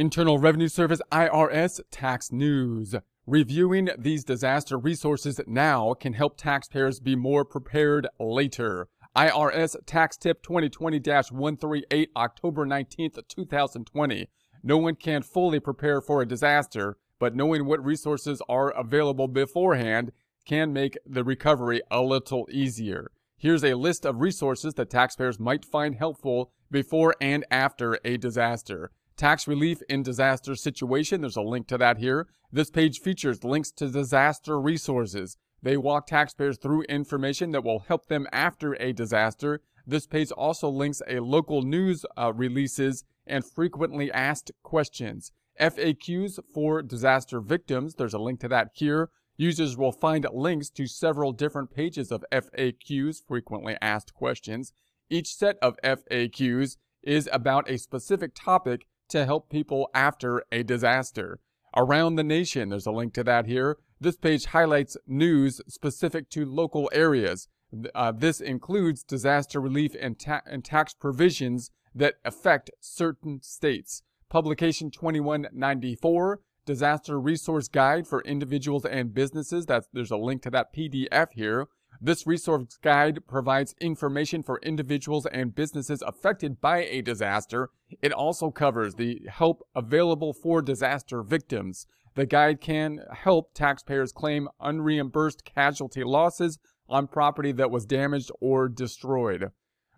Internal Revenue Service IRS Tax News. Reviewing these disaster resources now can help taxpayers be more prepared later. IRS Tax Tip 2020 138, October 19th, 2020. No one can fully prepare for a disaster, but knowing what resources are available beforehand can make the recovery a little easier. Here's a list of resources that taxpayers might find helpful before and after a disaster. Tax relief in disaster situation. There's a link to that here. This page features links to disaster resources. They walk taxpayers through information that will help them after a disaster. This page also links a local news uh, releases and frequently asked questions. FAQs for disaster victims. There's a link to that here. Users will find links to several different pages of FAQs, frequently asked questions. Each set of FAQs is about a specific topic to help people after a disaster. Around the nation, there's a link to that here. This page highlights news specific to local areas. Uh, this includes disaster relief and, ta- and tax provisions that affect certain states. Publication 2194, Disaster Resource Guide for Individuals and Businesses. That's, there's a link to that PDF here. This resource guide provides information for individuals and businesses affected by a disaster. It also covers the help available for disaster victims. The guide can help taxpayers claim unreimbursed casualty losses on property that was damaged or destroyed.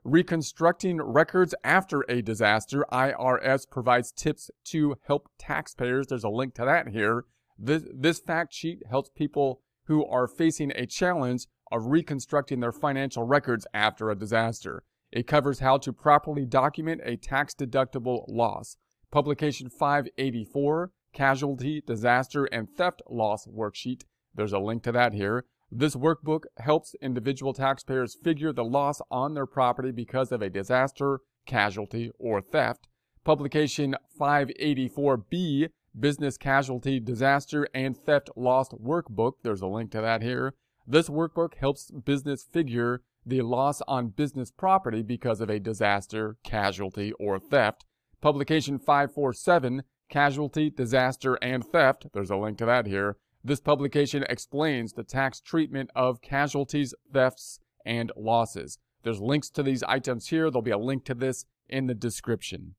Reconstructing records after a disaster, IRS provides tips to help taxpayers. There's a link to that here. This, this fact sheet helps people who are facing a challenge of reconstructing their financial records after a disaster. It covers how to properly document a tax deductible loss. Publication 584, Casualty, Disaster, and Theft Loss Worksheet. There's a link to that here. This workbook helps individual taxpayers figure the loss on their property because of a disaster, casualty, or theft. Publication 584B, Business Casualty, Disaster, and Theft Loss Workbook. There's a link to that here. This workbook helps business figure the loss on business property because of a disaster, casualty, or theft. Publication 547, Casualty, Disaster, and Theft. There's a link to that here. This publication explains the tax treatment of casualties, thefts, and losses. There's links to these items here. There'll be a link to this in the description.